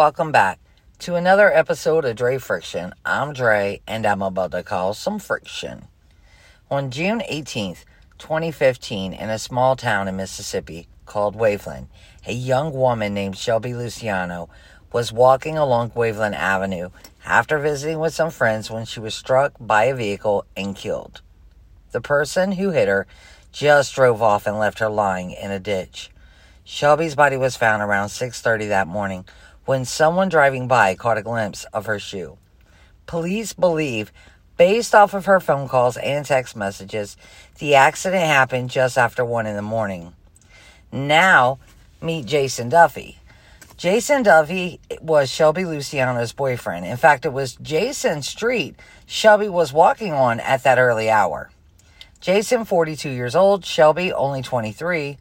Welcome back to another episode of Dre Friction. I'm Dre, and I'm about to cause some friction. On June 18th, 2015, in a small town in Mississippi called Waveland, a young woman named Shelby Luciano was walking along Waveland Avenue after visiting with some friends when she was struck by a vehicle and killed. The person who hit her just drove off and left her lying in a ditch. Shelby's body was found around 6:30 that morning when someone driving by caught a glimpse of her shoe. Police believe, based off of her phone calls and text messages, the accident happened just after 1 in the morning. Now, meet Jason Duffy. Jason Duffy was Shelby Luciano's boyfriend. In fact, it was Jason Street Shelby was walking on at that early hour. Jason, 42 years old, Shelby, only 23.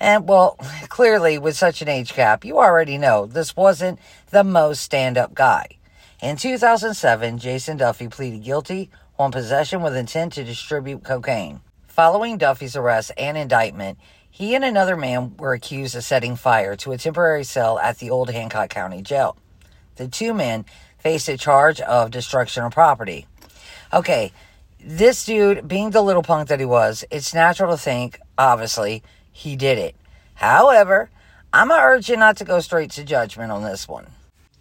And well, clearly, with such an age gap, you already know this wasn't the most stand up guy. In 2007, Jason Duffy pleaded guilty on possession with intent to distribute cocaine. Following Duffy's arrest and indictment, he and another man were accused of setting fire to a temporary cell at the old Hancock County Jail. The two men faced a charge of destruction of property. Okay, this dude, being the little punk that he was, it's natural to think, obviously, he did it. However, I'm going to urge you not to go straight to judgment on this one.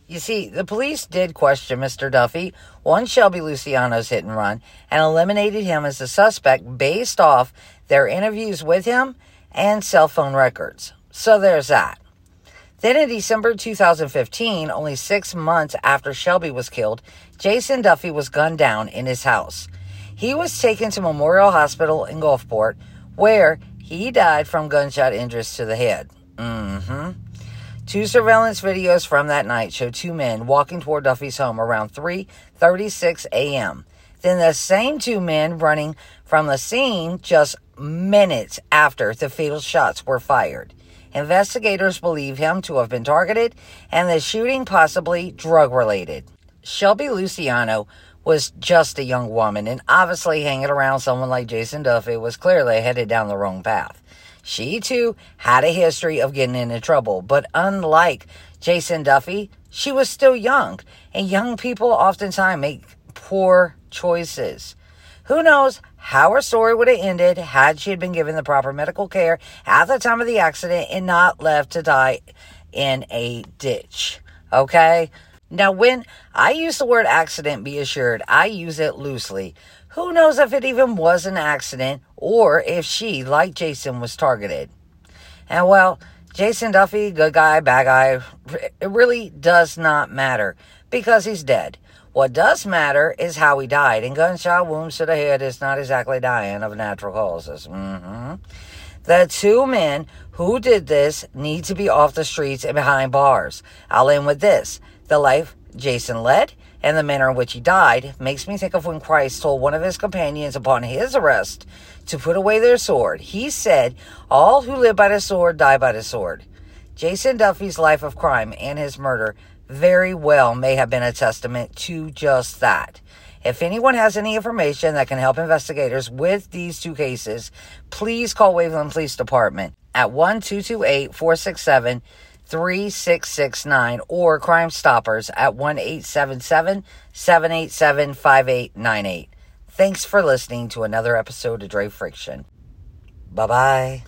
You see, the police did question Mr. Duffy on Shelby Luciano's hit and run and eliminated him as a suspect based off their interviews with him and cell phone records. So there's that. Then in December 2015, only six months after Shelby was killed, Jason Duffy was gunned down in his house. He was taken to Memorial Hospital in Gulfport, where he died from gunshot injuries to the head. Mm-hmm. Two surveillance videos from that night show two men walking toward Duffy's home around 3:36 a.m. Then the same two men running from the scene just minutes after the fatal shots were fired. Investigators believe him to have been targeted and the shooting possibly drug related. Shelby Luciano was just a young woman, and obviously hanging around someone like Jason Duffy was clearly headed down the wrong path. She too had a history of getting into trouble, but unlike Jason Duffy, she was still young, and young people oftentimes make poor choices. Who knows how her story would have ended had she had been given the proper medical care at the time of the accident and not left to die in a ditch. Okay? Now, when I use the word accident, be assured, I use it loosely. Who knows if it even was an accident or if she, like Jason, was targeted? And well, Jason Duffy, good guy, bad guy, it really does not matter because he's dead. What does matter is how he died, and gunshot wounds to the head is not exactly dying of natural causes. Mm-hmm. The two men who did this need to be off the streets and behind bars. I'll end with this. The life Jason led and the manner in which he died makes me think of when Christ told one of his companions upon his arrest to put away their sword. He said, All who live by the sword die by the sword. Jason Duffy's life of crime and his murder very well may have been a testament to just that. If anyone has any information that can help investigators with these two cases, please call Waveland Police Department at 1 467 3669 or Crime Stoppers at 1 877 787 5898. Thanks for listening to another episode of Dre Friction. Bye bye.